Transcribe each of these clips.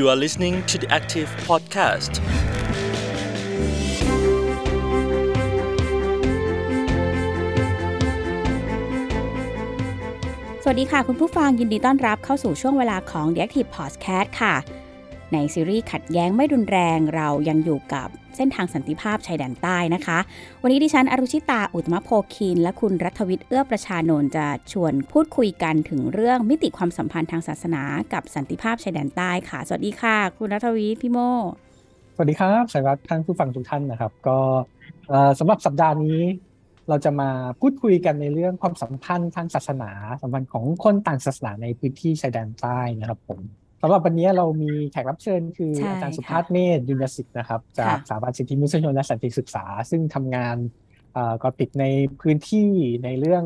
You are listening to the Active Podcast. สวัสดีค่ะ คุณผู้ฟังยินดีต้อนรับเข้าสู่ช่วงเวลาของ The Active Podcast ค่ะ ในซีรีส์ขัดแย้งไม่รุนแรงเรายังอยู่กับเส้นทางสันติภาพชายแดนใต้นะคะ วันนี้ดิฉันอรุชิตาอุตมะโพคิน และคุณรัฐวิทย์เอื้อประชานนท์จะชวนพูดคุยกันถึงเรื่องมิติความสัมพันธ์ทางศาสนากับสันติภาพชายแดนใต้ค่ะ สวัสดีค่ะ คุณรัฐวิทย์พี่โมสวัสดีครับสวัสดีท่านผู้ฟังทุกท่านนะครับ ก็สำหรับสัปดาห์นี้ เราจะมาพูดคุยกันในเรื่องความสัมพันธ์ทางศาสนาสัมพันธ์ของคนต่างศาสนาในพื้นที่ชายแดนใต้นะครับผม สำหรับวันนี้เรามีแขกรับเชิญคือใช่อาจารย์สุค่ะภาพเมธยุนยสิทธิ์นะครับ จากค่ะสถาบันสิทธิมนุษยชนและสันติศึกษา ซึ่งทำงานเอ่อก็ติดในพื้นที่ในเรื่อง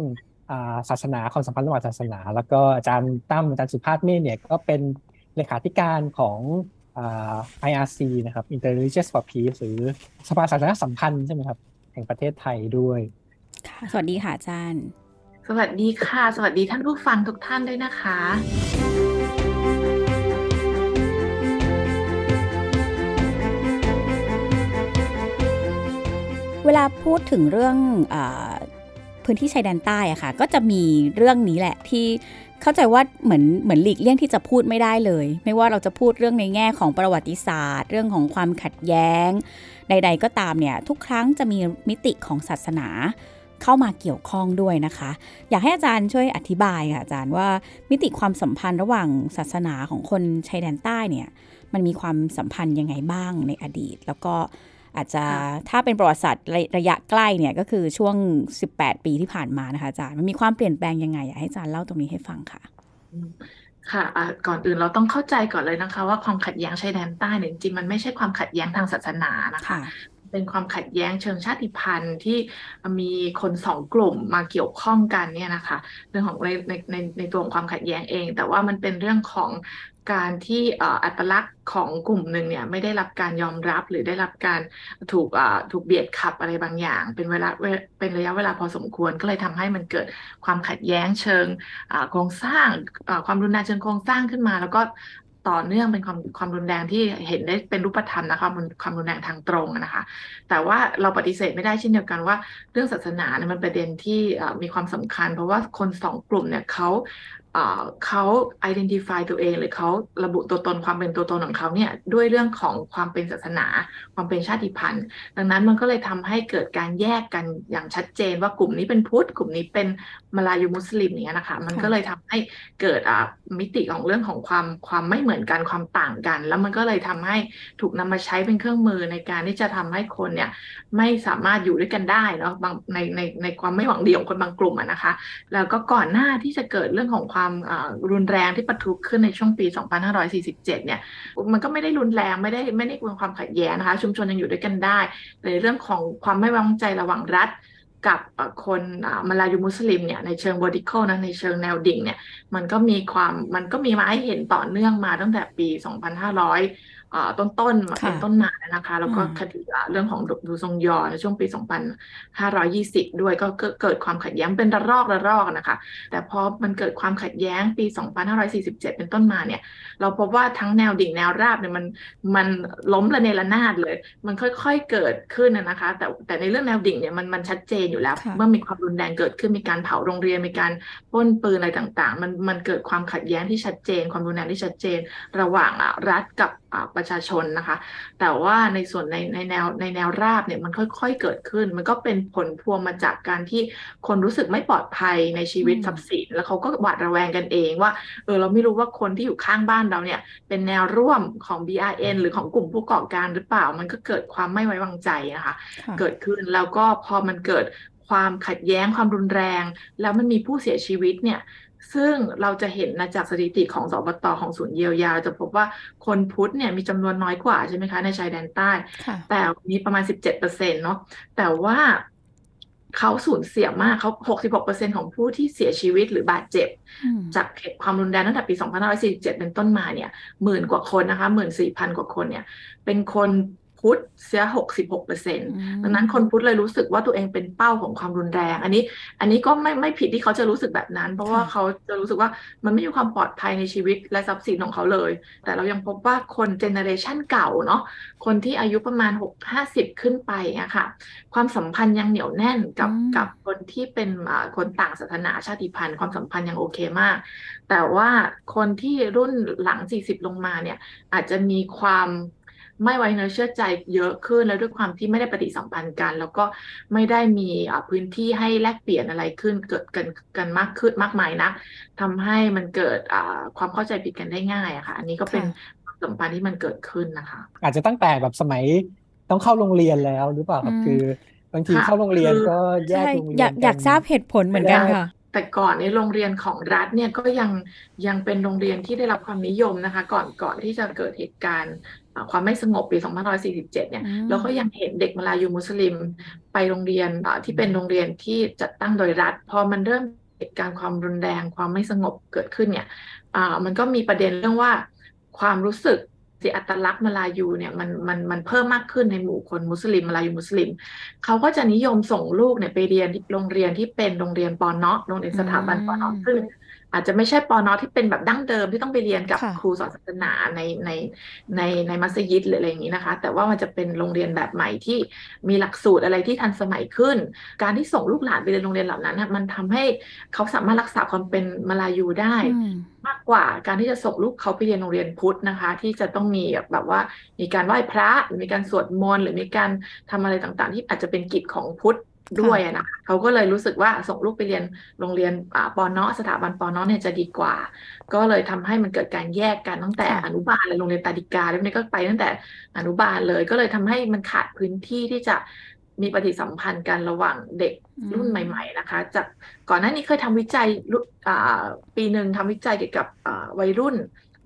อ่าศาสนาความสัมพันธ์ระหว่างศาสนา แล้วก็อาจารย์ตั้มอาจารย์สุภาพเมธเนี่ยก็เป็นเลขาธิการของอ่า IRC นะครับ Interreligious for Peace หรือสภาศาสนาสัมพันธ์ใช่ไหมครับแห่งประเทศไทยด้วยค่ะสวัสดีค่ะอาจารย์ สวัสดีค่ะ สวัสดีท่านผู้ฟังทุกท่านด้วยนะคะ วลาพูดถึงเรื่องอพื้นที่ชายแดนใต้อะค่ะ ก็จะมีเรื่องนี้แหละที่เข้าใจว่าเหมือนเหมือนหลีกเลี่ยงที่จะพูดไม่ได้เลย ไม่ว่าเราจะพูดเรื่องในแง่ของประวัติศาสตร์ เรื่องของความขัดแย้ง ใด ๆ ก็ตามเนี่ย ทุกครั้งจะมีมิติของศาสนาเข้ามาเกี่ยวข้องด้วยนะคะ อยากให้อาจารย์ช่วยอธิบายค่ะอาจารย์ว่ามิติความสัมพันธ์ระหว่างศาสนาของคนชายแดนใต้เนี่ยมันมีความสัมพันธ์ยังไงบ้างในอดีต แล้วก็ อาจจะค่ะถ้าเป็นประวัติศาสตร์ระระยะใกล้เนี่ยก็คือช่วง 18 ปีที่ผ่านมานะคะอาจารย์มันมีความเปลี่ยนแปลงยังไงอยากให้อาจารย์เล่าตรงนี้ให้ฟังค่ะค่ะอะก่อนอื่นเราต้องเข้าใจก่อนเลยนะคะ ว่าความขัดแย้งชายแดนใต้เนี่ยจริงๆมันไม่ใช่ความขัดแย้งทางศาสนานะคะค่ะ เป็นความขัดแย้งเชิงชาติพันธุ์ที่มีคนสองกลุ่มมาเกี่ยวข้องกันเนี่ยนะคะเรื่องของในในในในตัวของความขัดแย้งเอง แต่ว่ามันเป็นเรื่องของการที่อัตลักษณ์ของกลุ่มหนึ่งเนี่ยไม่ได้รับการยอมรับหรือได้รับการถูกถูกเบียดขับอะไรบางอย่าง เป็นเวลาเวเป็นระยะเวลาพอสมควรก็เลยทำให้มันเกิดความขัดแย้งเชิงโครงสร้างความรุนแรงเชิงโครงสร้างขึ้นมา แล้วก็ ต่อเนื่องเป็นความความรุนแรงที่เห็นได้เป็นรูปธรรมนะคะความรุนความรุนแรงทางตรงนะคะ แต่ว่าเราปฏิเสธไม่ได้เช่นเดียวกันว่า เรื่องศาสนาเนี่ยมันประเด็นที่มีความสำคัญ เพราะว่าคนสองกลุ่มเนี่ยเขา เขา identify ตัวเองหรือเขาระบุตัวตนความเป็นตัวตนของเขาเนี่ยด้วยเรื่องของความเป็นศาสนา ความเป็นชาติพันธุ์ ดังนั้นมันก็เลยทำให้เกิดการแยกกันอย่างชัดเจนว่ากลุ่มนี้เป็นพุทธ กลุ่มนี้เป็นมาลายูมุสลิมอย่างเนี้ยนะคะ มันก็เลยทำให้เกิดอะมิติของเรื่องของความความไม่เหมือนกันความต่างกัน แล้วมันก็เลยทำให้ถูกนำมาใช้เป็นเครื่องมือในการที่จะทำให้คนเนี่ยไม่สามารถอยู่ด้วยกันได้เนาะในในในความไม่หวังดีของคนบางกลุ่มอะนะคะ แล้วก็ก่อนหน้าที่จะเกิดเรื่องของความควารุนแรงที่ปะทุขึ้นในช่วงปี 2547 เนี่ย มันก็ไม่ได้รุนแรงไม่ได้ไม่ได้เป็นความขัดแย้งนะคะ ชุมชนยังอยู่ด้วยกันได้ในเรื่องของความไม่ไว้วางใจระหว่างรัฐกับคนมาลายูมุสลิมเนี่ยในเชิง vertical นะในเชิงแนวดิ่งเนี่ยมันก็มีความมันก็มีมาให้เห็นต่อเนื่องมาตั้งแต่ปี 2500 ต้นๆมาค่ะเป็นต้นมานะคะ แล้วก็อืมคดีอะเรื่องของดูดูทรงยอในช่วงปี 2520 ด้วยก็เกิดเกิดความขัดแย้งเป็นระลอกระลอกนะคะ แต่พอมันเกิดความขัดแย้งปี 2547 เป็นต้นมาเนี่ย เราพบว่าทั้งแนวดิ่งแนวราบเนี่ยมันมันล้มระเนระนาดเลย มันค่อยๆเกิดขึ้นนะนะคะ แต่แต่ในเรื่องแนวดิ่งเนี่ยมันมันชัดเจนอยู่แล้ว ค่ะ เมื่อมีความรุนแรงเกิดขึ้นมีการเผาโรงเรียนมีการปล้นปืนอะไรต่างๆ มันมันเกิดความขัดแย้งที่ชัดเจน ความรุนแรงที่ชัดเจน ระหว่างอะรัฐกับอะประชาชนนะคะ แต่ว่าในส่วนในในแนวในแนวราบเนี่ยมันค่อย ๆ เกิดขึ้น มันก็เป็นผลพวงมาจากการที่คนรู้สึกไม่ปลอดภัยในชีวิตอืมทรัพย์สิน แล้วเขาก็หวาดระแวงกันเองว่าเออเราไม่รู้ว่าคนที่อยู่ข้างบ้านเราเนี่ยเป็นแนวร่วมของ BRN หรือของกลุ่มผู้ก่อการหรือเปล่า มันก็เกิดความไม่ไว้วางใจนะคะค่ะเกิดขึ้นแล้วก็พอมันเกิดความขัดแย้งความรุนแรง แล้วมันมีผู้เสียชีวิตเนี่ย ซึ่งเราจะเห็นนะจากสถิติของสบตของศูนย์เยียวยา จะพบว่าคนพุทธเนี่ยมีจำนวนน้อยกว่าใช่ไหมคะในชายแดนใต้ค่ะแต่มีประมาณ17%เนาะแต่ว่าเขาสูญเสียมากเขา 66%ของผู้ที่เสียชีวิตหรือบาดเจ็บอืมจากเหตุความรุนแรงตั้งแต่ปี 2547 เป็นต้นมาเนี่ยหมื่นกว่าคนนะคะหมื่นสี่พันกว่าคนเนี่ย เป็นคน พุทธเสียหกสิบหกเปอร์เซ็นต์ดังนั้นคนพุทธเลยรู้สึกว่าตัวเองเป็นเป้าของความรุนแรง อันนี้ อันนี้ก็ไม่ไม่ผิดที่เขาจะรู้สึกแบบนั้น เพราะว่าเขาจะรู้สึกว่ามันไม่มีความปลอดภัยในชีวิตและทรัพย์สินของเขาเลย แต่เรายังพบว่าคน generation เก่าเนาะคนที่อายุประมาณหกห้าสิบขึ้นไปอะค่ะ ความสัมพันธ์ยังเหนียวแน่นกับกับคนที่เป็นคนต่างศาสนาชาติพันธุ์ ความสัมพันธ์ยังโอเคมาก แต่ว่าคนที่รุ่นหลัง40ลงมาเนี่ยอาจจะมีความ ไม่ไว้เนื้อเชื่อใจเยอะขึ้น แล้วด้วยความที่ไม่ได้ปฏิสัมพันธ์กัน แล้วก็ไม่ได้มีพื้นที่ให้แลกเปลี่ยนอะไรขึ้นเกิดกันกันมากขึ้นมากมายนะทำให้มันเกิดความเข้าใจผิดกันได้ง่ายอะค่ะ อันนี้ก็เป็นสัมพันธ์ที่มันเกิดขึ้นนะคะ อาจจะตั้งแต่แบบสมัยต้องเข้าโรงเรียนแล้วหรือเปล่าครับคือบางทีเข้าโรงเรียนก็แยกโรงเรียนอยากอยากทราบเหตุผลเหมือนกันค่ะ แต่ก่อนในโรงเรียนของรัฐเนี่ยก็ยังยังเป็นโรงเรียนที่ได้รับความนิยมนะคะ ก่อนก่อนที่จะเกิดเหตุการณ์ความไม่สงบปี 2547 เนี่ยเราก็ยังเห็นเด็กมาลายูมุสลิมไปโรงเรียนที่เป็นโรงเรียนที่จัดตั้งโดยรัฐ พอมันเริ่มเหตุการณ์ความรุนแรงความไม่สงบเกิดขึ้นเนี่ยมันก็มีประเด็นเรื่องว่าความรู้สึก สิอัตลักษณ์มาลายูเนี่ยมันมันมันเพิ่มมากขึ้นในหมู่คนมุสลิมมาลายูมุสลิมเขาก็จะนิยมส่งลูกเนี่ยไปเรียนโรงเรียนที่เป็นโรงเรียนปอนเนาะโรงเรียนสถาบันปอนเนาะซึ่ง อาจจะไม่ใช่ปอนอที่เป็นแบบดั้งเดิมที่ต้องไปเรียนกับครูสอนศาสนาในในในในมัสยิดหรืออะไรอย่างนี้นะคะ แต่ว่ามันจะเป็นโรงเรียนแบบใหม่ที่มีหลักสูตรอะไรที่ทันสมัยขึ้น การที่ส่งลูกหลานไปเรียนโรงเรียนเหล่านั้นมันทำให้เขาสามารถรักษาความเป็นมาลายูได้มากกว่าการที่จะส่งลูกเขาไปเรียนโรงเรียนพุทธนะคะ ที่จะต้องมีแบบว่ามีการไหว้พระมีการสวดมนต์หรือมีการทำอะไรต่างๆ ที่อาจจะเป็นกิจของพุทธ ด้วยนะเขาก็เลยรู้สึกว่าส่งลูกไปเรียนโรงเรียนปอนอสถาบันปอนอเนี่ยจะดีกว่า ก็เลยทำให้มันเกิดการแยกกันตั้งแต่อนุบาลเลยโรงเรียนตาดิกาแล้วนี่ก็ไปตั้งแต่อนุบาลเลย ก็เลยทำให้มันขาดพื้นที่ที่จะมีปฏิสัมพันธ์กันระหว่างเด็กรุ่นใหม่ ๆ นะคะ จากก่อนหน้านี้เคยทำวิจัยปีหนึ่งทำวิจัยเกี่ยวกับวัยรุ่น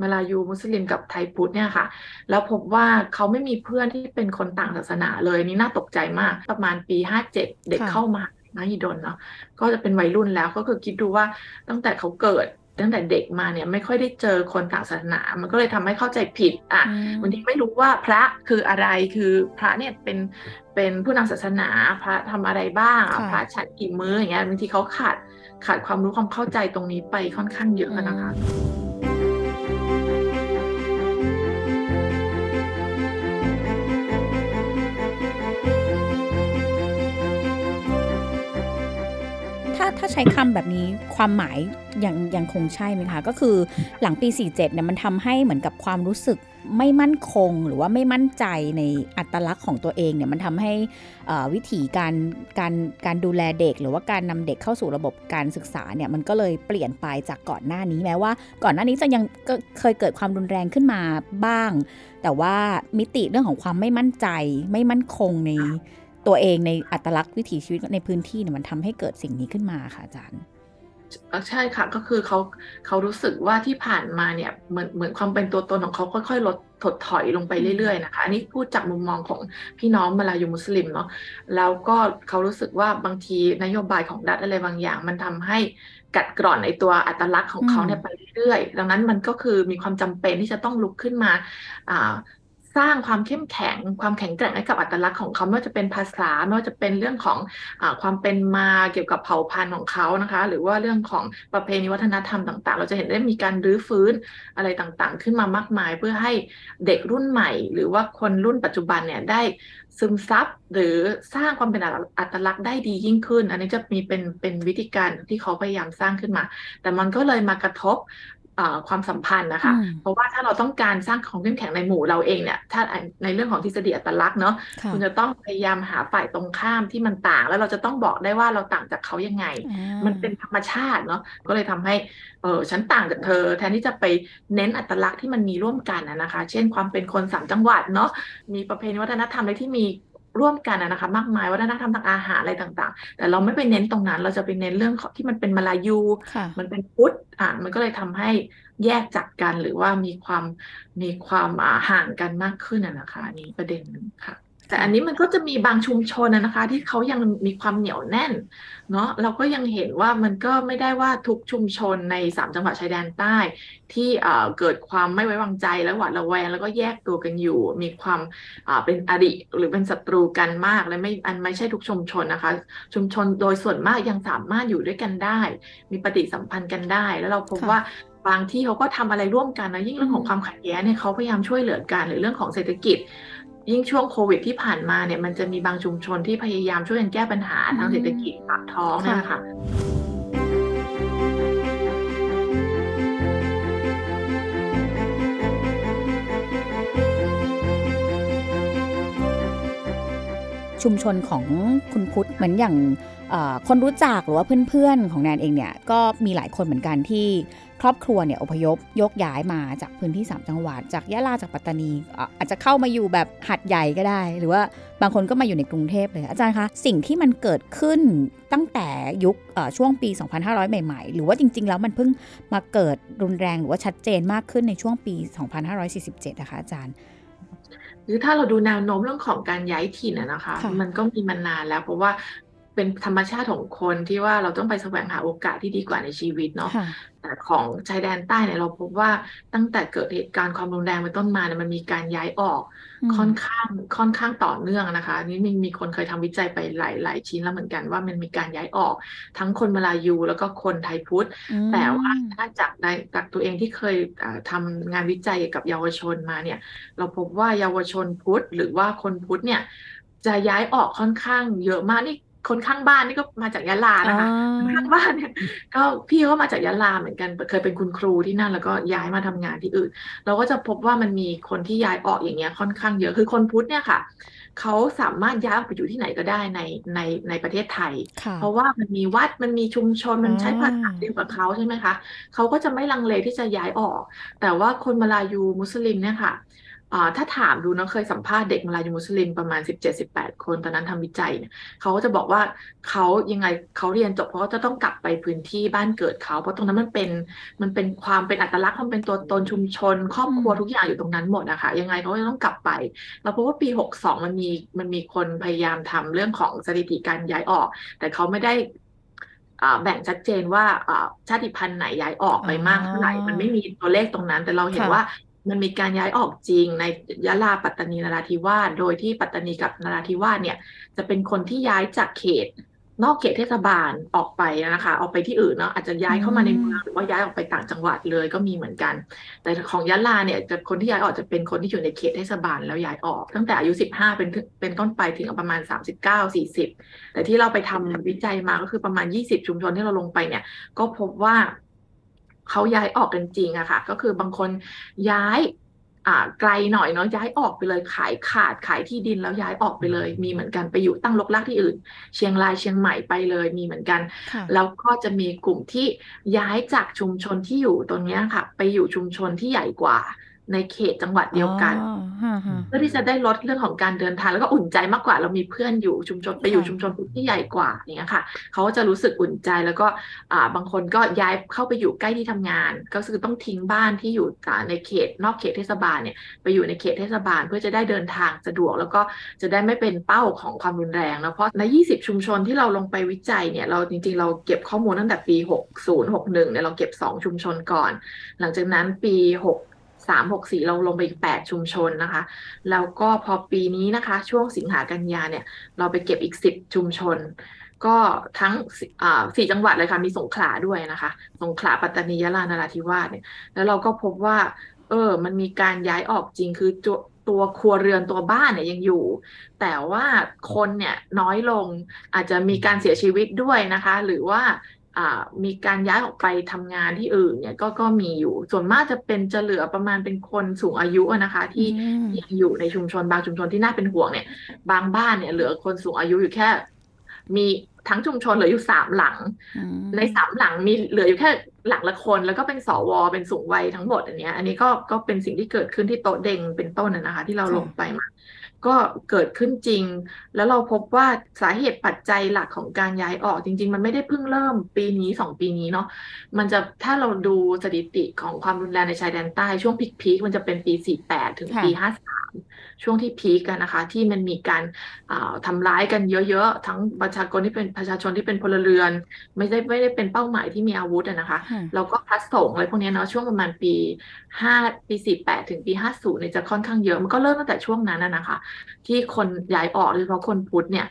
มาลายูมุสลิมกับไทยพุทธเนี่ยค่ะ แล้วพบว่าเขาไม่มีเพื่อนที่เป็นคนต่างศาสนาเลยนี่น่าตกใจมาก ประมาณปีห้าเจ็ดเด็กเข้ามามหิดลเนาะก็จะเป็นวัยรุ่นแล้วก็คือคิดดูว่าตั้งแต่เขาเกิดตั้งแต่เด็กมาเนี่ยไม่ค่อยได้เจอคนต่างศาสนา มันก็เลยทำให้เข้าใจผิดอะบางทีไม่รู้ว่าพระคืออะไรคือพระเนี่ยเป็นเป็นผู้นำศาสนาพระทำอะไรบ้าง พระฉันกี่มื้ออย่างเงี้ยบางทีเขาขาดขาดความรู้ความเข้าใจตรงนี้ไปค่อนข้างเยอะนะคะ ถ้าใช้คำแบบนี้ความหมายยังยังคงใช่ไหมคะ ก็คือหลังปี 47เนี่ยมันทำให้เหมือนกับความรู้สึกไม่มั่นคงหรือว่าไม่มั่นใจในอัตลักษณ์ของตัวเองเนี่ยมันทำให้วิธีการการการดูแลเด็ก หรือว่าการนำเด็กเข้าสู่ระบบการศึกษาเนี่ยมันก็เลยเปลี่ยนไปจากก่อนหน้านี้แม้ว่า ก่อนหน้านี้จะยังเคยเกิดความรุนแรงขึ้นมาบ้าง แต่ว่ามิติเรื่องของความไม่มั่นใจไม่มั่นคงใน ตัวเองในอัตลักษณ์วิถีชีวิตในพื้นที่เนี่ยมันทำให้เกิดสิ่งนี้ขึ้นมาค่ะอาจารย์ใช่ค่ะก็คือเขาเขารู้สึกว่าที่ผ่านมาเนี่ยเหมือนเหมือนความเป็นตัวตนของเขาค่อยๆลดถดถอยลงไปเรื่อยๆนะคะอันนี้พูดจากมุมมองของพี่น้องมาลายูมุสลิมเนาะแล้วก็เขารู้สึกว่าบางทีนโยบายของรัฐอะไรบางอย่าง มันทำให้กัดกร่อนในตัวอัตลักษณ์ของเขาเนี่ยไปเรื่อยๆ ดังนั้นมันก็คือมีความจำเป็นที่จะต้องลุกขึ้นมา สร้างความเข้มแข็ง ความแข็งแกร่งให้กับอัตลักษณ์ของเขาไม่ว่าจะเป็นภาษาไม่ว่าจะเป็นเรื่องของอความเป็นมาเกี่ยวกับเผ่าพันธุ์ของเขานะคะ หรือว่าเรื่องของประเพณีวัฒนธรรมต่าง ๆ เราจะเห็นได้มีการรื้อฟื้นอะไรต่างๆ ขึ้นมามากมายเพื่อให้เด็กรุ่นใหม่ หรือว่าคนรุ่นปัจจุบันเนี่ยได้ซึมซับหรือสร้างความเป็นอัตลักษณ์ได้ดียิ่งขึ้น อันนี้จะมีเป็นเป็นวิธีการที่เขาพยายามสร้างขึ้นมา แต่มันก็เลยมากระทบ ความสัมพันธ์นะคะ เพราะว่าถ้าเราต้องการสร้างของเข้มแข็งในหมู่เราเองเนี่ย ถ้าในเรื่องของทฤษฎีอัตลักษณ์เนาะคุณจะต้องพยายามหาฝ่ายตรงข้ามที่มันต่าง แล้วเราจะต้องบอกได้ว่าเราต่างจากเขายังไง มันเป็นธรรมชาติเนาะก็เลยทำให้เออฉันต่างจากเธอ แทนที่จะไปเน้นอัตลักษณ์ที่มันมีร่วมกันนะคะ เช่นความเป็นคนสามจังหวัดเนาะมีประเพณีวัฒนธรรมอะไรที่มี ร่วมกันนะคะ มากมายวัฒนธรรมทางอาหารอะไรต่าง ๆ แต่เราไม่ไปเน้นตรงนั้น เราจะไปเน้นเรื่องที่มันเป็นมาลายู มันเป็นพุทธอ่ามันก็เลยทำให้แยกจากกันหรือว่ามีความมีความห่างกันมากขึ้นนะคะนี่ประเด็นหนึ่งค่ะ แต่อันนี้มันก็จะมีบางชุมชนนะคะ ที่เขายังมีความเหนียวแน่น เนาะเราก็ยังเห็นว่ามันก็ไม่ได้ว่าทุกชุมชนในสามจังหวัดชายแดนใต้ ที่เกิดความไม่ไว้วางใจและหวาดระแวงแล้วก็แยกตัวกันอยู่ มีความเป็นอริหรือเป็นศัตรูกันมากและไม่อันไม่ใช่ทุกชุมชนนะคะ ชุมชนโดยส่วนมากยังสามารถอยู่ด้วยกันได้ มีปฏิสัมพันธ์กันได้ แล้วเราพบว่าบางที่เขาก็ทำอะไรร่วมกันนะยิ่งเรื่องของความขัดแย้งเนี่ยเขาพยายามช่วยเหลือกันหรือเรื่องของเศรษฐกิจ ยิ่งช่วงโควิดที่ผ่านมาเนี่ยมันจะมีบางชุมชนที่พยายามช่วยกันแก้ปัญหาทางเศรษฐกิจปากท้องนะคะชุมชนของคุณพุทธเหมือนอย่าง คนรู้จักหรือว่าเพื่อนๆของแนนเองเนี่ยก็มีหลายคนเหมือนกันที่ครอบครัวเนี่ยอพยพยกย้ายมาจากพื้นที่ 3 จังหวัด จากยะลาจากปัตตานีอาจจะเข้ามาอยู่แบบหัดใหญ่ก็ได้ หรือว่าบางคนก็มาอยู่ในกรุงเทพเลยอาจารย์คะสิ่งที่มันเกิดขึ้นตั้งแต่ยุคช่วงปี 2500 ใหม่ ๆ หรือว่าจริง ๆ แล้วมันเพิ่งมาเกิดรุนแรงหรือว่าชัดเจนมากขึ้นในช่วงปี 2547 นะคะอาจารย์หรือถ้าเราดูแนวโน้มเรื่องของการย้ายถิ่นนะคะ มันก็มีมานานแล้วเพราะว่า เป็นธรรมชาติของคนที่ว่าเราต้องไปแสวงหาโอกาสที่ดีกว่าในชีวิตเนาะแต่ของชายแดนใต้เนี่ยเราพบว่าตั้งแต่เกิดเหตุการณ์ความรุนแรงเป็นต้นมาเนี่ยมันมีการย้ายออกค่อนข้างค่อนข้างต่อเนื่องนะคะนี่มีมีคนเคยทำวิจัยไปหลายหลายชิ้นแล้วเหมือนกันว่ามันมีการย้ายออก ทั้งคนมาลายูแล้วก็คนไทยพุทธแต่ว่าถ้าจากในจากตัวเองที่เคยทำงานวิจัยกับเยาวชนมาเนี่ย เราพบว่าเยาวชนพุทธหรือว่าคนพุทธเนี่ยจะย้ายออกค่อนข้างเยอะมากนี่ คนข้างบ้านนี่ก็มาจากยะลานะคะข้างบ้านเนี่ยก็พี่ก็มาจากยะลาเหมือนกันเคยเป็นคุณครูที่นั่นแล้วก็ย้ายมาทำงานที่อื่น เราก็จะพบว่ามันมีคนที่ย้ายออกอย่างเงี้ยค่อนข้างเยอะคือคนพุทธเนี่ยค่ะเขาสามารถย้ายไปอยู่ที่ไหนก็ได้ในในในประเทศไทย เพราะว่ามันมีวัดมันมีชุมชนมันใช้ภาษาเดียวกับเขาใช่ไหมคะเขาก็จะไม่ลังเลที่จะย้ายออก แต่ว่าคนมาลายูมุสลิมเนี่ยค่ะ ถ้าถามดูนะเคยสัมภาษณ์เด็กมาลายูมุสลิมประมาณ17-18คนตอนนั้นทำวิจัยเนี่ยเขาก็จะบอกว่าเขายังไงเขาเรียนจบเพราะจะต้องกลับไปพื้นที่บ้านเกิดเขา เพราะตรงนั้นมันเป็นมันเป็นความเป็นอัตลักษณ์มันเป็นตัวตนชุมชน ครอบครัวทุกอย่างอยู่ตรงนั้นหมดนะคะยังไงเขาจะต้องกลับไปเราพบว่าปี62มันมีมันมีคนพยายามทำเรื่องของสถิติการย้ายออก แต่เขาไม่ได้แบ่งชัดเจนว่าชาติพันธุ์ไหนย้ายออกไปมากเท่าไหร่ มันไม่มีตัวเลขตรงนั้น แต่เราเห็นว่า มันมีการย้ายออกจริงในยะลาปัตตานีนราธิวาสโดยที่ปัตตานีกับนราธิวาสเนี่ยจะเป็นคนที่ย้ายจากเขต นอกเขตเทศบาลออกไปนะคะออกไปที่อื่นเนาะอาจจะย้ายเข้ามาในเมืองหรือว่าย้ายออกไปต่างจังหวัดเลยก็มีเหมือนกัน แต่ของยะลาเนี่ยจะคนที่ย้ายออกจะเป็นคนที่อยู่ในเขตเทศบาลแล้วย้ายออก ตั้งแต่อายุ 15 เป็นเป็นต้นไปถึงประมาณ 39 40 แต่ที่เราไปทำวิจัยมาก็คือประมาณ 20 ชุมชนที่เราลงไปเนี่ยก็พบว่า เขาย้ายออกกันจริงอะค่ะ ก็คือบางคนย้ายอ่าไกลหน่อยเนาะย้ายออกไปเลยขายขาดขายที่ดินแล้วย้ายออกไปเลย มีเหมือนกันไปอยู่ตั้งลกลากที่อื่น เชียงรายเชียงใหม่ไปเลยมีเหมือนกัน แล้วก็จะมีกลุ่มที่ย้ายจากชุมชนที่อยู่ตรงนี้ค่ะ ไปอยู่ชุมชนที่ใหญ่กว่า ในเขตจังหวัดเดียวกัน เพื่อที่จะได้ลดเรื่องของการเดินทางแล้วก็อุ่นใจมากกว่าเรามีเพื่อนอยู่ชุมชนไปอยู่ชุมชนที่ใหญ่กว่าอย่างเงี้ยค่ะ เขาก็จะรู้สึกอุ่นใจแล้วก็อ่าบางคนก็ย้ายเข้าไปอยู่ใกล้ที่ทำงาน ก็คือต้องทิ้งบ้านที่อยู่ในเขตนอกเขตเทศบาลเนี่ยไปอยู่ในเขตเทศบาล เพื่อจะได้เดินทางสะดวก แล้วก็จะได้ไม่เป็นเป้าของความรุนแรงแล้วเพราะใน 20 ชุมชนที่เราลงไปวิจัยเนี่ยเราจริง ๆ เราเก็บข้อมูลตั้งแต่ปี 60 61เนี่ยเราเก็บ 2 ชุมชนก่อน หลังจากนั้นปี6 สามหกสี่เราลงไปอีกแปดชุมชนนะคะ แล้วก็พอปีนี้นะคะ ช่วงสิงหากันยาเนี่ย เราไปเก็บอีกสิบชุมชน ก็ทั้งสี่จังหวัดเลยค่ะ มีสงขลาด้วยนะคะ สงขลาปัตตานียะลานราธิวาสเนี่ย แล้วเราก็พบว่า เออ มันมีการย้ายออกจริงคือตัวตัวครัวเรือนตัวบ้านเนี่ยยังอยู่ แต่ว่าคนเนี่ยน้อยลงอาจจะมีการเสียชีวิตด้วยนะคะ หรือว่า มีการย้ายออกไปทำงานที่อื่นเนี่ยก็ก็มีอยู่ ส่วนมากจะเป็นจะเหลือประมาณเป็นคนสูงอายุนะคะ ที่ยังอยู่ในชุมชนบางชุมชนที่น่าเป็นห่วงเนี่ย บางบ้านเนี่ยเหลือคนสูงอายุอยู่แค่ มีทั้งชุมชนเหลืออยู่สามหลัง ในสามหลังมีเหลืออยู่แค่หลังละคน แล้วก็เป็นสวเป็นสูงวัยทั้งหมดอันนี้อันนี้ก็ก็เป็นสิ่งที่เกิดขึ้นที่โต๊ะเด้งเป็นต้นนะคะ ที่เราลงไปมา ก็เกิดขึ้นจริง แล้วเราพบว่าสาเหตุปัจจัยหลักของการย้ายออกจริง ๆ มันไม่ได้เพิ่งเริ่มปีนี้สองปีนี้เนาะมันจะถ้าเราดูสถิติของความรุนแรงในชายแดนใต้ช่วงพีคๆมันจะเป็นปี 48 ถึงปี 53 ช่วงที่พีคกันนะคะ ที่มันมีการทำร้ายกันเยอะๆ ทั้งประชากรที่เป็นประชาชนที่เป็นพลเรือน ไม่ได้ไม่ได้เป็นเป้าหมายที่มีอาวุธนะคะแล้วก็พระสงฆ์อะไรพวกนี้เนาะช่วงประมาณปีห้าปีสี่แปดถึงปีห้าศูนย์เนี่ยจะค่อนข้างเยอะมันก็เริ่มตั้งแต่ช่วงนั้นนะคะ ที่คนย้ายออกโดยเฉพาะคนพุทธเนี่ย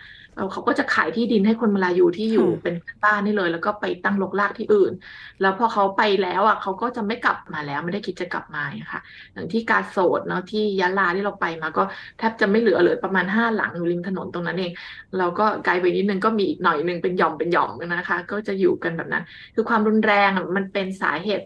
เขาก็จะขายที่ดินให้คนมาลายูที่อยู่เป็นบ้านนี่เลย แล้วก็ไปตั้งลกลากที่อื่น แล้วพอเขาไปแล้วอะเขาก็จะไม่กลับมาแล้วไม่ได้คิดจะกลับมาค่ะอย่างที่กาโสดเนาะที่ยะลาที่เราไปมาก็แทบจะไม่เหลือเลยประมาณห้าหลังอยู่ริมถนนตรงนั้นเองเราก็ไกลไปนิดนึงก็มีอีกหน่อยนึงเป็นหย่อมเป็นหย่อมนะคะ ก็จะอยู่กันแบบนั้น คือความรุนแรงมันเป็นสาเหตุ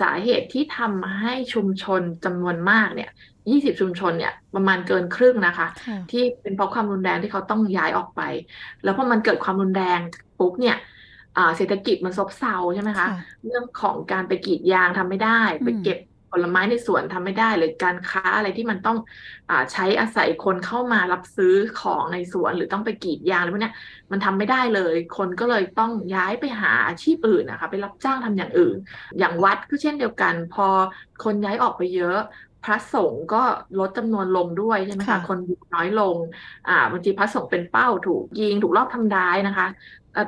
สาเหตุที่ทำให้ชุมชนจำนวนมากเนี่ย 20ชุมชนเนี่ยประมาณเกินครึ่งนะคะ ที่เป็นเพราะความรุนแรงที่เขาต้องย้ายออกไป แล้วพอมันเกิดความรุนแรงปุ๊บเนี่ยเศรษฐกิจมันซบเซาใช่ไหมคะเรื่องของการไปกรีดยางทำไม่ได้ ไปเก็บผลไม้ในสวนทำไม่ได้ หรือการค้าอะไรที่มันต้องอใช้อาศัยคนเข้ามารับซื้อของในสวนหรือต้องไปกรีดยางอะไรพวกนี้มันทำไม่ได้เลย คนก็เลยต้องย้ายไปหาอาชีพอื่นนะคะไปรับจ้างทำอย่างอื่น อย่างวัดก็เช่นเดียวกัน พอคนย้ายออกไปเยอะ พระสงฆ์ก็ลดจำนวนลงด้วยใช่ไหมคะ คนอยู่น้อยลง อ่าบางทีพระสงฆ์เป็นเป้าถูกยิงถูกลอบทำร้ายนะคะ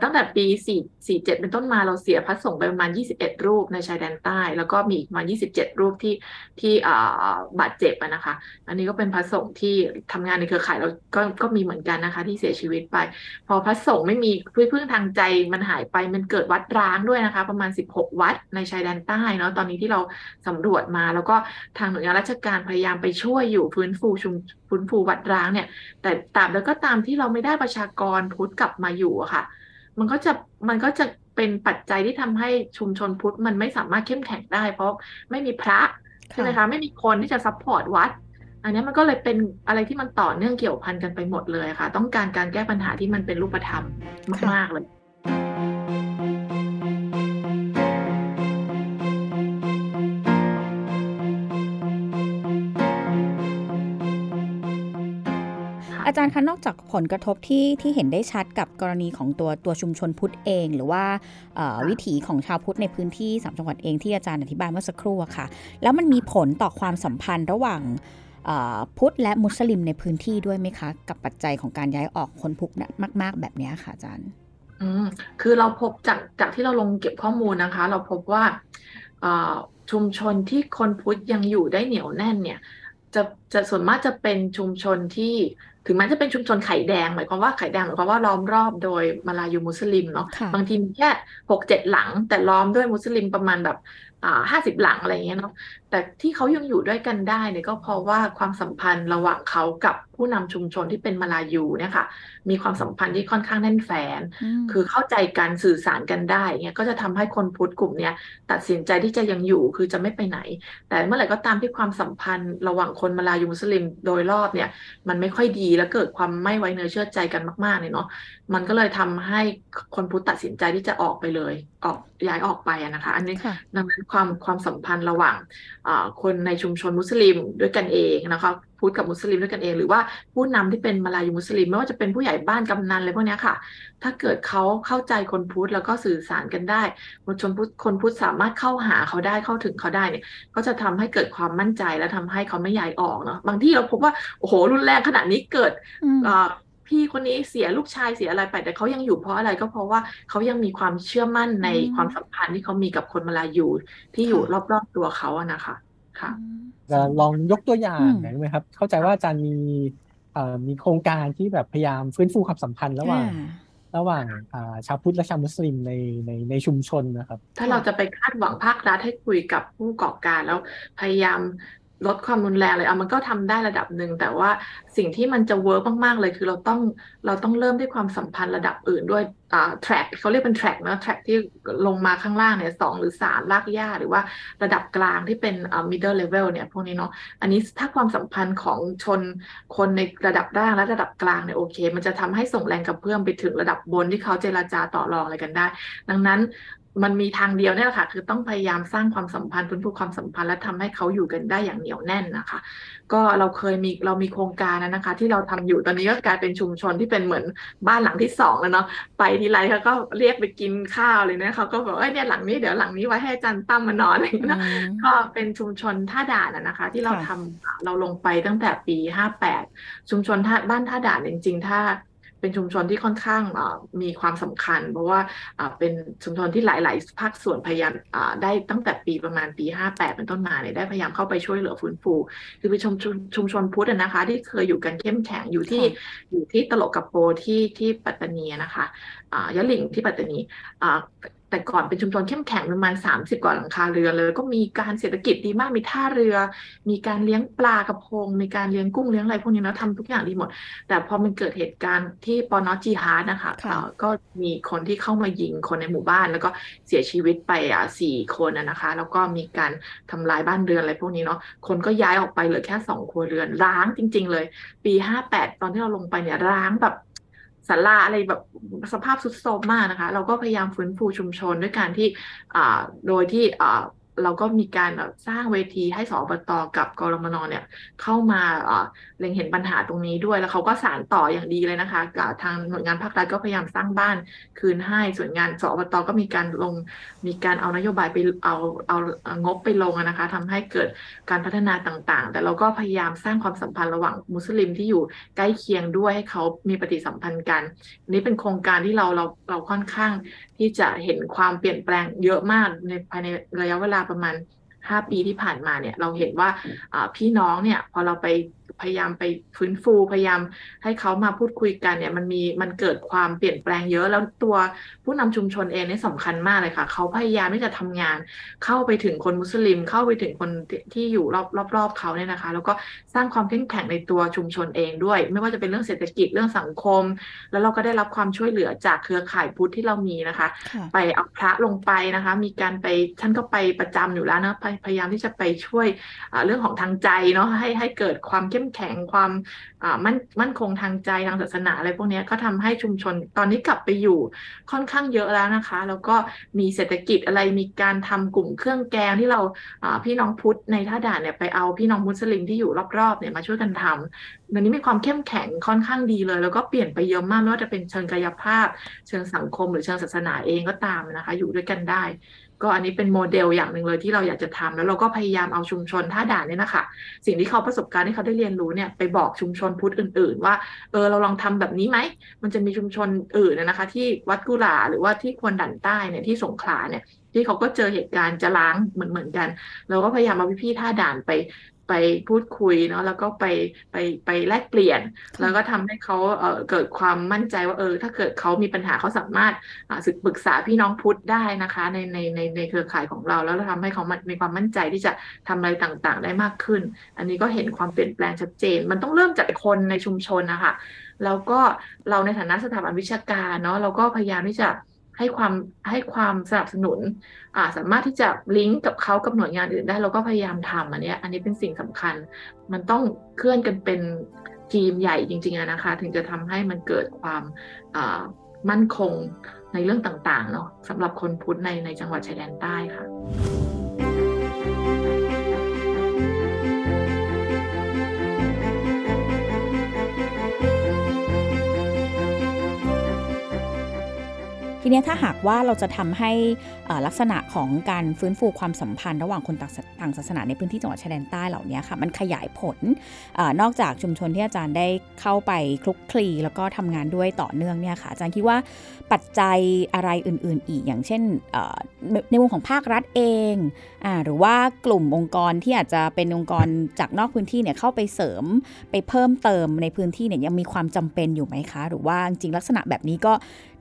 ตั้งแต่ปี 4 4 7 เป็นต้นมาเราเสียพระสงฆ์ไปประมาณ 21 รูปในชายแดนใต้ แล้วก็มีอีกประมาณ 27 รูปที่ที่บาดเจ็บนะคะ อันนี้ก็เป็นพระสงฆ์ที่ทำงานในเครือข่ายเราก็ก็มีเหมือนกันนะคะ ที่เสียชีวิตไป พอพระสงฆ์ไม่มีพึ่งทางใจมันหายไปมันเกิดวัดร้างด้วยนะคะ ประมาณ 16 วัดในชายแดนใต้เนาะตอนนี้ที่เราสำรวจมา แล้วก็ทางหน่วยงานราชการพยายามไปช่วยอยู่ฟื้นฟูชุมฟื้นฟูวัดร้างเนี่ย แต่ตามแล้วก็ตามที่เราไม่ได้ประชากรพุทธกลับมาอยู่อะค่ะ มันก็จะมันก็จะเป็นปัจจัยที่ทำให้ชุมชนพุทธมันไม่สามารถเข้มแข็งได้ เพราะไม่มีพระใช่ไหมคะไม่มีคนที่จะ support วัด อันนี้มันก็เลยเป็นอะไรที่มันต่อเนื่องเกี่ยวพันกันไปหมดเลยค่ะ ต้องการการแก้ปัญหาที่มันเป็นรูปธรรมมาก ๆเลยอาจารย์คะนอกจากผลกระทบที่ที่เห็นได้ชัดกับกรณีของตัวตัวชุมชนพุทธเอง หรือว่าวิถีของชาวพุทธในพื้นที่สามจังหวัดเองที่อาจารย์อธิบายเมื่อสักครู่ค่ะ แล้วมันมีผลต่อความสัมพันธ์ระหว่างพุทธและมุสลิมในพื้นที่ด้วยไหมคะ กับปัจจัยของการย้ายออกคนพุทธมาก ๆ แบบนี้ค่ะอาจารย์อืมคือเราพบจากจากที่เราลงเก็บข้อมูลนะคะ เราพบว่าชุมชนที่คนพุทธยังอยู่ได้เหนียวแน่นเนี่ยจะจะส่วนมากจะเป็นชุมชนที่ ถึงแม้จะเป็นชุมชนไข่แดงหมายความว่าไข่แดงหมายความว่าล้อมรอบโดยมาลายูมุสลิมเนาะบางทีมีแค่หกเจ็ดหลัง แต่ล้อมด้วยมุสลิมประมาณแบบห้าสิบหลังอะไรเงี้ยเนาะแต่ที่เขายังอยู่ด้วยกันได้เนี่ยก็เพราะว่าความสัมพันธ์ระหว่างเขากับผู้นำชุมชนที่เป็นมาลายูเนี่ยค่ะมีความสัมพันธ์ที่ค่อนข้างแน่นแฟน คือเข้าใจกันสื่อสารกันได้เนี่ยก็จะทำให้คนพุทธกลุ่มเนี้ยตัดสินใจที่จะยังอยู่คือจะไม่ไปไหน แต่เมื่อไหร่ก็ตามที่ความสัมพันธ์ระหว่างคนมาลายูมุสลิมโดยรอบเนี่ยมันไม่ค่อยดีแล้วเกิดความไม่ไว้เนื้อเชื่อใจกันมากๆเนี่ยเนาะมันก็เลยทำให้คนพุทธตัดสินใจที่จะออกไปเลย ออกย้ายออกไปนะคะ อันนี้ดังนั้นความความสัมพันธ์ระหว่างคนในชุมชนมุสลิมด้วยกันเองนะคะพุทธกับมุสลิมด้วยกันเอง หรือว่าผู้นำที่เป็นมาลายูมุสลิมไม่ว่าจะเป็นผู้ใหญ่บ้านกำนันอะไรพวกนี้ค่ะ ถ้าเกิดเขาเข้าใจคนพุทธแล้วก็สื่อสารกันได้คนชนพุทธคนพุทธสามารถเข้าหาเขาได้เข้าถึงเขาได้เนี่ย ก็จะทำให้เกิดความมั่นใจและทำให้เขาไม่ย้ายออกเนาะบางที่เราพบว่าโอ้โหรุนแรงขนาดนี้เกิด พี่คนนี้เสียลูกชายเสียอะไรไป แต่เขายังอยู่เพราะอะไรก็เพราะว่าเขายังมีความเชื่อมั่นในความสัมพันธ์ที่เขามีกับคนมาลายูที่อยู่รอบๆตัวเขาอะนะคะค่ะจะลองยกตัวอย่างหน่อยไหมครับ เข้าใจว่าอาจารย์มีมีโครงการที่แบบพยายามฟื้นฟูความสัมพันธ์ระหว่างระหว่างชาวพุทธและชาวมุสลิมในในในชุมชนนะครับ ถ้าเราจะไปคาดหวังภาครัฐให้คุยกับผู้ประกอบการแล้วพยายาม ลดความรุนแรงเลยเอามันก็ทำได้ระดับหนึ่งแต่ว่าสิ่งที่มันจะ work มากๆเลย คือเราต้องเราต้องเริ่มด้วยความสัมพันธ์ระดับอื่นด้วยอ่า track เขาเรียกเป็น track นะ track ที่ลงมาข้างล่างเนี่ยสองหรือสามรากหญ้าหรือว่าระดับกลางที่เป็นอ่า middle level เนี่ยพวกนี้เนาะอันนี้ถ้าความสัมพันธ์ของชนคนในระดับล่างและระดับกลางเนี่ยโอเค มันจะทำให้ส่งแรงกระเพื่อมไปถึงระดับบนที่เขาเจรจาต่อรองอะไรกันได้ ดังนั้น มันมีทางเดียวเนี่ยแหละค่ะ คือต้องพยายามสร้างความสัมพันธ์ฟื้นฟูความสัมพันธ์และทำให้เขาอยู่กันได้อย่างเหนียวแน่นนะคะ ก็เราเคยมีเรามีโครงการนะคะ ที่เราทำอยู่ตอนนี้ก็กลายเป็นชุมชนที่เป็นเหมือนบ้านหลังที่สองแล้วเนาะไปทีไรเขาก็เรียกไปกินข้าวเลยนะเขาก็บอกเอ้ยเนี่ยหลังนี้เดี๋ยวหลังนี้ไว้ให้อาจารย์ตั้มมานอนอะไรอย่างเงี้ยนะก็เป็นชุมชนท่าด่านนะคะ ที่เราทำเราลงไปตั้งแต่ปีห้าแปดชุมชนท่าบ้านท่าด่านจริง ๆ ถ้า เป็นชุมชนที่ค่อนข้างมีความสำคัญ เพราะว่าเป็นชุมชนที่หลาย ๆ ภาคส่วนพยายามได้ตั้งแต่ปีประมาณปี 58 เป็นต้นมาเนี่ยได้พยายามเข้าไปช่วยเหลือฟื้นฟู คือเป็นชุมชนชุมชนพุทธนะคะ ที่เคยอยู่กันเข้มแข็งอยู่ที่อยู่ที่ตลกกระโปที่ที่ปัตตานีนะคะยะหลิงที่ปัตตานี แต่ก่อนเป็นชุมชนเข้มแข็งประมาณ30กว่าหลังคาเรือนเลย ก็มีการเศรษฐกิจดีมากมีท่าเรือ มีการเลี้ยงปลากระพง มีการเลี้ยงกุ้งเลี้ยงอะไรพวกนี้แล้วทำทุกอย่างดีหมด แต่พอมันเกิดเหตุการณ์ที่ปอนอจีฮาร์ดนะคะก็มีคนที่เข้ามายิงคนในหมู่บ้าน แล้วก็เสียชีวิตไปอะสี่คนนะคะ แล้วก็มีการทำลายบ้านเรือนอะไรพวกนี้เนาะคนก็ย้ายออกไปเหลือแค่สองครัวเรือนร้างจริง ๆ เลย ปีห้าแปดตอนที่เราลงไปเนี่ยร้างแบบ ศาลาอะไรแบบสภาพสุดโทรมมากนะคะ เราก็พยายามฟื้นฟูชุมชนด้วยการที่โดยที่ เราก็มีการสร้างเวทีให้สอบตกับกรมนเนี่ย เข้ามาเล็งเห็นปัญหาตรงนี้ด้วย แล้วเขาก็สารต่ออย่างดีเลยนะคะกับทางหน่วยงานภาครัฐก็พยายามสร้างบ้านคืนให้ ส่วนงานสอบตก็มีการลง มีการเอานโยบายไปเอาเอางบไปลงนะคะทำให้เกิดการพัฒนาต่างๆ แต่เราก็พยายามสร้างความสัมพันธ์ระหว่างมุสลิมที่อยู่ใกล้เคียงด้วยให้เขามีปฏิสัมพันธ์กัน นี้เป็นโครงการที่เราเราเราค่อนข้างที่จะเห็นความเปลี่ยนแปลงเยอะมากในภายในระยะเวลาประมาณ 5 ปีที่ผ่านมาเนี่ย เราเห็นว่าพี่น้องเนี่ย พอเราไป พยายามไปฟื้นฟูพยายามให้เขามาพูดคุยกันเนี่ยมันมีมันเกิดความเปลี่ยนแปลงเยอะ แล้วตัวผู้นำชุมชนเองนี่สำคัญมากเลยค่ะ เขาพยายามที่จะทำงาน เข้าไปถึงคนมุสลิม เข้าไปถึงคนที่อยู่รอบรอบรอบเขาเนี่ยนะคะ แล้วก็สร้างความเข้มแข็งในตัวชุมชนเองด้วย ไม่ว่าจะเป็นเรื่องเศรษฐกิจเรื่องสังคม แล้วเราก็ได้รับความช่วยเหลือจากเครือข่ายพุทธที่เรามีนะคะ ไปเอาพระลงไปนะคะ มีการไปท่านก็ไปประจำอยู่แล้วนะพยายามที่จะไปช่วยเรื่องของทางใจเนาะให้ให้เกิดความเข้มแข็งความมั่นมั่นคงทางใจทางศาสนาอะไรพวกนี้ก็ทำให้ชุมชนตอนนี้กลับไปอยู่ค่อนข้างเยอะแล้วนะคะ แล้วก็มีเศรษฐกิจอะไรมีการทำกลุ่มเครื่องแกงที่เราพี่น้องพุทธในท่าด่านเนี่ยไปเอาพี่น้องมุสลิมที่อยู่รอบๆเนี่ยมาช่วยกันทำตอนนี้มีความเข้มแข็งค่อนข้างดีเลย แล้วก็เปลี่ยนไปเยอะมากไม่ว่าจะเป็นเชิงกายภาพ เชิงสังคมหรือเชิงศาสนาเองก็ตามนะคะ อยู่ด้วยกันได้ ก็อันนี้เป็นโมเดลอย่างหนึ่งเลยที่เราอยากจะทำแล้วเราก็พยายามเอาชุมชนท่าด่านเนี่ยนะคะสิ่งที่เขาประสบการณ์ที่เขาได้เรียนรู้เนี่ยไปบอกชุมชนพุทธอื่น ๆ ว่าเออเราลองทำแบบนี้ไหมมันจะมีชุมชนอื่นนะคะ ที่วัดกุหลาหรือว่าที่ควนดันใต้เนี่ยที่สงขลาเนี่ยที่เขาก็เจอเหตุการณ์จะล้างเหมือนเหมือนกัน เราก็พยายามเอาพี่ๆท่าด่านไป ไปพูดคุยเนาะแล้วก็ไปไปไปแลกเปลี่ยน แล้วก็ทำให้เขาเเกิดความมั่นใจว่าเออ ถ้าเกิดเขามีปัญหาเขาสามารถสึกปรึกษาพี่น้องพุทธได้นะคะ ในในในในเครือข่ายของเรา แล้วทำให้เขามีความมั่นใจที่จะทำอะไรต่างๆ ได้มากขึ้น อันนี้ก็เห็นความเปลี่ยนแปลงชัดเจน มันต้องเริ่มจากคนในชุมชนนะคะแล้วก็เราในฐานะสถาบันวิชาการเนาะเราก็พยายามที่จะ ให้ความให้ความสนับสนุนอ่าสามารถที่จะลิงก์กับเขากับหน่วยงานอื่นได้เราก็พยายามทำอันนี้อันนี้เป็นสิ่งสำคัญ มันต้องเคลื่อนกันเป็นทีมใหญ่จริงๆนะคะ ถึงจะทำให้มันเกิดความมั่นคงในเรื่องต่างๆเนาะสำหรับคนพุทธในในจังหวัดชายแดนใต้ค่ะ ทีนี้ถ้าหากว่าเราจะทำให้ลักษณะของการฟื้นฟูความสัมพันธ์ ระหว่างคนต่างศาสนาในพื้นที่จังหวัดชายแดนใต้เหล่านี้ค่ะมันขยายผลอนอกจากชุมชนที่อาจารย์ได้เข้าไปคลุกคลีแล้วก็ทำงานด้วยต่อเนื่องเนี่ยค่ะอาจารย์คิดว่าปัจจัยอะไรอื่น ๆ อีกอย่างเช่นในมุมของภาครัฐเองหรือว่ากลุ่มองค์กรที่อาจจะเป็นองค์กรจากนอกพื้นที่เนี่ยเข้าไปเสริมไปเพิ่มเติมในพื้นที่เนี่ยยังมีความจำเป็นอยู่ไหมคะ หรือว่าจริงลักษณะแบบนี้ก็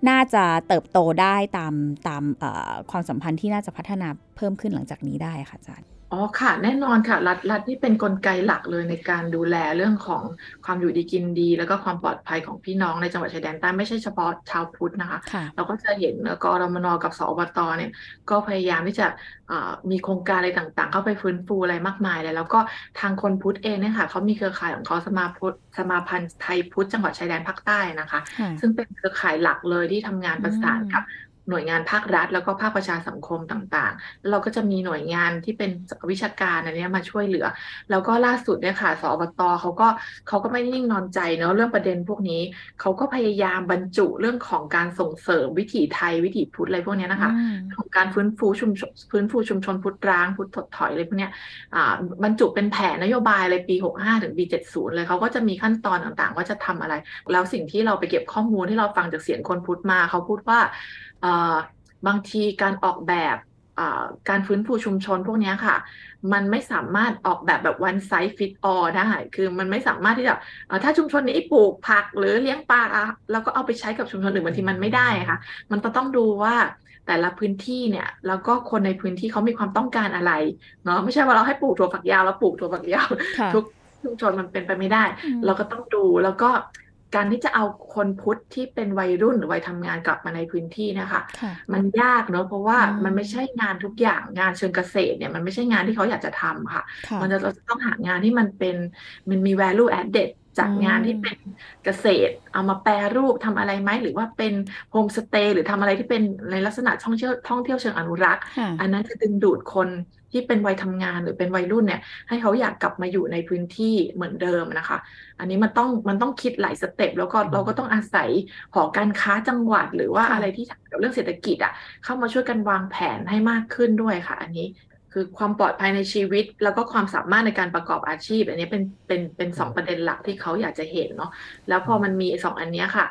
น่าจะเติบโตได้ตามตามความสัมพันธ์ที่น่าจะพัฒนาเพิ่มขึ้นหลังจากนี้ได้ค่ะอาจารย์ อ๋อค่ะ แน่นอนค่ะ รัฐรัฐที่เป็นนกลไกหลักเลยในการดูแลเรื่องของความอยู่ดีกินดี แล้วก็ความปลอดภัยของพี่น้องในจังหวัดชายแดนใต้ไม่ใช่เฉพาะชาวพุทธนะคะ เราก็จะเห็นกรมนกับสอบตเนี่ย ก็พยายามที่จะมีโครงการอะไรต่างๆ เข้าไปฟื้นฟูอะไรมากมายเลยแล้วก็ทางคนพุทธเองเนี่ยค่ะเขามีเครือข่ายของเขาสมาพุทธสมาพันธ์ไทยพุทธจังหวัดชายแดนภาคใต้นะคะ ซึ่งเป็นเครือข่ายหลักเลยที่ทำงานประสานกับ หน่วยงานภาครัฐ แล้วก็ภาคประชาสังคมต่างๆเราก็จะมีหน่วยงานที่เป็นวิชาการอันนี้มาช่วยเหลือ แล้วก็ล่าสุดเนี่ยค่ะสอบตเขาก็เขาก็ไม่นิ่งนอนใจเนาะเรื่องประเด็นพวกนี้เขาก็พยายามบรรจุเรื่องของการส่งเสริมวิถีไทยวิถีพุทธอะไรพวกนี้นะคะของการฟื้นฟูชุมชนฟื้นฟูชุมชนพุทธร้างพุทธถดถอยอะไรพวกนี้บรรจุเป็นแผนนโยบายเลยปี 65 ถึงปี 70 เลยเขาก็จะมีขั้นตอนต่างๆ ว่าจะทำอะไร แล้วสิ่งที่เราไปเก็บข้อมูลที่เราฟังจากเสียงคนพุทธมาเขาพูดว่า บางทีการออกแบบการฟื้นฟูชุมชนพวกนี้ค่ะ มันไม่สามารถออกแบบแบบ one size fit all ได้ คือมันไม่สามารถที่จะถ้าชุมชนนี้ปลูกผักหรือเลี้ยงปลาแล้วก็เอาไปใช้กับชุมชนอื่นบางทีมันไม่ได้ค่ะ มันต้องดูว่าแต่ละพื้นที่เนี่ยแล้วก็คนในพื้นที่เขามีความต้องการอะไรเนาะไม่ใช่ว่าเราให้ปลูกถั่วฝักยาวแล้วปลูกถั่วฝักยาวทุกชุมชนมันเป็นไปไม่ได้ เราก็ต้องดูแล้วก็ การที่จะเอาคนพุทธที่เป็นวัยรุ่นหรือวัยทำงานกลับมาในพื้นที่นะคะ มันยากเนอะเพราะว่ามันไม่ใช่งานทุกอย่างงานเชิงเกษตรเนี่ยมันไม่ใช่งานที่เขาอยากจะทำค่ะ มันจะเราจะต้องหางานที่มันเป็นมันมี value added จากงานที่เป็นเกษตร เอามาแปรรูปทำอะไรไหมหรือว่าเป็นโฮมสเตย์หรือทำอะไรที่เป็นในลักษณะท่องเที่ยวท่องเที่ยวเชิงอนุรักษ์ อันนั้นจะดึงดูดคน ที่เป็นวัยทำงานหรือเป็นวัยรุ่นเนี่ย ให้เขาอยากกลับมาอยู่ในพื้นที่เหมือนเดิมนะคะ อันนี้มันต้องมันต้องคิดหลายสเต็ปแล้วก็เราก็ต้องอาศัยหอการค้าจังหวัด หรือว่าอะไรที่เกี่ยวเรื่องเศรษฐกิจอะเข้ามาช่วยกันวางแผนให้มากขึ้นด้วยค่ะ อันนี้คือความปลอดภัยในชีวิต แล้วก็ความสามารถในการประกอบอาชีพ อันนี้เป็นเป็นเป็นสองประเด็นหลักที่เขาอยากจะเห็นเนาะแล้วพอมันมีสองอันนี้ค่ะ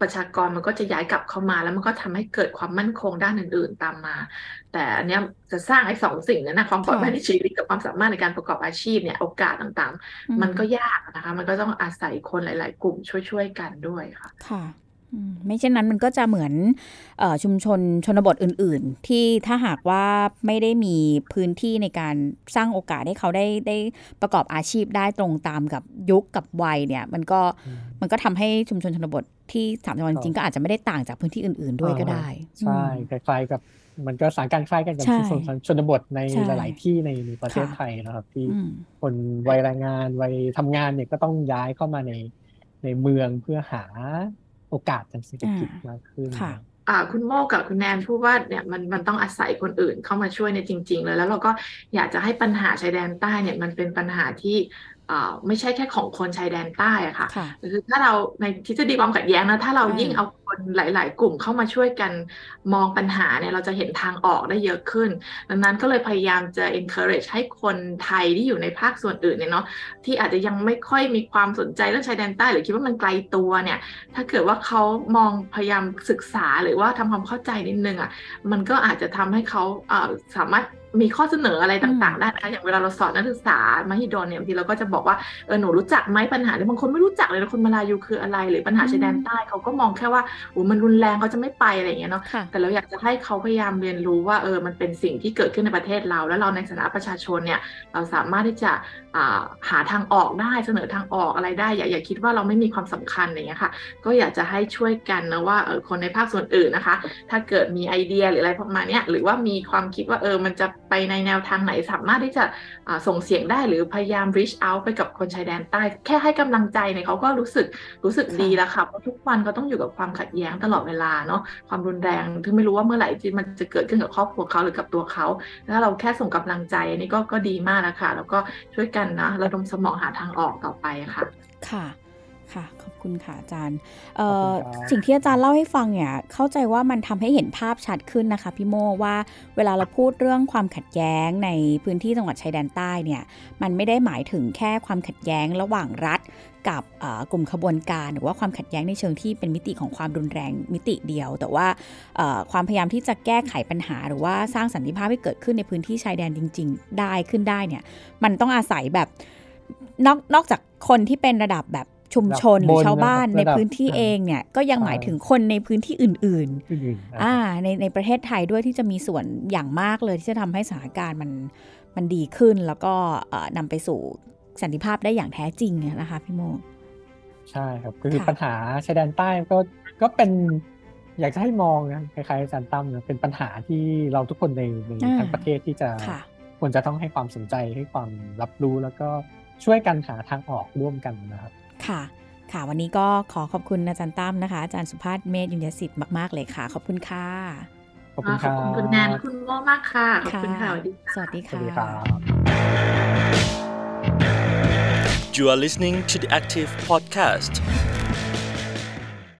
ประชากรมันก็จะย้ายกลับเข้ามา แล้วมันก็ทำให้เกิดความมั่นคงด้านอื่น ๆ ตามมา แต่อันนี้จะสร้างไอ้สองสิ่งนั้นนะความปลอดภัยในชีวิตกับความสามารถในการประกอบอาชีพเนี่ยโอกาสต่างๆ มันก็ยากนะคะ มันก็ต้องอาศัยคนหลาย ๆ กลุ่มช่วยๆกันด้วยค่ะค่ะ ไม่เช่นนั้นมันก็จะเหมือนอชุมชนชนบทอื่น ๆ ที่ถ้าหากว่าไม่ได้มีพื้นที่ในการสร้างโอกาสให้เขาได้ได้ประกอบอาชีพได้ตรงตามกับยุคกับวัยเนี่ยมันก็มันก็ทำให้ชุมชนชนบทที่สามจังหวัดจริงก็อาจจะไม่ได้ต่างจากพื้นที่อื่น ๆ ด้วยก็ได้ ใช่คล้ายๆกับมันก็สารการคล้ายกันกับชุมชนชนบทในหลาย ๆ ที่ในประเทศไทยนะครับที่คนวัยแรงงานวัยทำงานเนี่ยก็ต้องย้ายเข้ามาในในเมืองเพื่อหา โอกาสทางเศรษฐกิจมากขึ้นค่ะอ่าคุณโมกับคุณแนนพูดว่าเนี่ยมันมันต้องอาศัยคนอื่นเข้ามาช่วยในจริง ๆ เลยแล้วเราก็อยากจะให้ปัญหาชายแดนใต้เนี่ยมันเป็นปัญหาที่ ไม่ใช่แค่ของคนชายแดนใต้อะค่ะคือถ้าเราในทฤษฎีความขัดแย้งนะถ้าเรายิ่งเอาคนหลาย ๆ กลุ่มเข้ามาช่วยกันมองปัญหาเนี่ยเราจะเห็นทางออกได้เยอะขึ้น ดังนั้นก็เลยพยายามจะ encourage ให้คนไทยที่อยู่ในภาคส่วนอื่นเนี่ยเนาะที่อาจจะยังไม่ค่อยมีความสนใจเรื่องชายแดนใต้ หรือคิดว่ามันไกลตัวเนี่ย ถ้าเกิดว่าเขามองพยายามศึกษาหรือว่าทำความเข้าใจนิดนึงอะมันก็อาจจะทำให้เขาสามารถ มีข้อเสนออะไรต่างๆได้นะคะอย่างเวลาเราสอนนักศึกษามหิดลเนี่ยบางทีเราก็จะบอกว่าเออหนูรู้จักไหมปัญหาเนี่ยบางคนไม่รู้จักเลยนะคนมาลายูคืออะไร หรือปัญหาชายแดนใต้เขาก็มองแค่ว่าโอ้มันรุนแรงเขาจะไม่ไปอะไรอย่างเงี้ยเนาะแต่เราอยากจะให้เขาพยายามเรียนรู้ว่าเออมันเป็นสิ่งที่เกิดขึ้นในประเทศเรา แล้วเราในฐานะประชาชนเนี่ยเราสามารถที่จะหาทางออกได้เสนอทางออกอะไรได้ อย่าอย่าคิดว่าเราไม่มีความสำคัญอย่างเงี้ยค่ะ ก็อยากจะให้ช่วยกันนะว่าเออคนในภาคส่วนอื่นนะคะ ถ้าเกิดมีไอเดียหรืออะไรประมาณนี้หรือว่ามีความคิดว่าเออมันจะไปในแนวทางไหนสามารถที่จะส่งเสียงได้หรือพยายาม reach out ไปกับคนชายแดนใต้ แค่ให้กำลังใจเนี่ยเขาก็รู้สึกรู้สึกดีแล้วค่ะเพราะทุกวันเขาต้องอยู่กับความขัดแย้งตลอดเวลาเนาะความรุนแรงที่ไม่รู้ว่าเมื่อไหร่ที่มันจะเกิดขึ้นกับครอบครัวเขาหรือกับตัวเขาถ้าเราแค่ส่งกำลังใจนี่ก็ก็ดีมากนะคะแล้วก็ช่วยกันนะระดมสมองหาทางออกต่อไปค่ะ ค่ะ ค่ะ ขอบคุณค่ะอาจารย์สิ่งที่อาจารย์เล่าให้ฟังเนี่ยเข้าใจว่ามันทำให้เห็นภาพชัดขึ้นนะคะพี่โมว่าเวลาเราพูดเรื่องความขัดแย้งในพื้นที่จังหวัดชายแดนใต้เนี่ยมันไม่ได้หมายถึงแค่ความขัดแย้งระหว่างรัฐกับกลุ่มขบวนการหรือว่าความขัดแย้งในเชิงที่เป็นมิติของความรุนแรงมิติเดียว แต่ว่าความพยายามที่จะแก้ไขปัญหา หรือว่าสร้างสันติภาพให้เกิดขึ้นในพื้นที่ชายแดนจริง ๆ ได้ขึ้นได้เนี่ยมันต้องอาศัยแบบนอกนอกจากคนที่เป็นระดับแบบ ชุมชนหรือชาวบ้านในพื้นที่เองเนี่ยก็ยังหมายถึงคนในพื้นที่อื่นๆอ่าในในประเทศไทยด้วยที่จะมีส่วนอย่างมากเลยที่จะทำให้สถานการณ์มันมันดีขึ้น แล้วก็นำไปสู่สันติภาพได้อย่างแท้จริงนะคะพี่โมใช่ครับคือปัญหาชายแดนใต้ก็ก็เป็นอยากจะให้มองนะคล้ายๆอาจารย์ตั้มนะเป็นปัญหาที่เราทุกคนในในทั้งประเทศที่จะควรจะต้องให้ความสนใจให้ความรับรู้แล้วก็ช่วยกันหาทางออกร่วมกันนะครับ ค่ะ ค่ะ วันนี้ก็ขอขอบคุณอาจารย์ตั้มนะคะ อาจารย์สุภาพเมธยุญยสิทธิ์มาก ๆ เลยค่ะ ขอบคุณค่ะ ขอบคุณคขอรับบคุณคุณแนนและคุณโม่มากค่ะ ขอบคุณค่ะ สวัสดีสค่ะวัสดีสวัสค่ะดีครับ You are listening to the Active Podcast.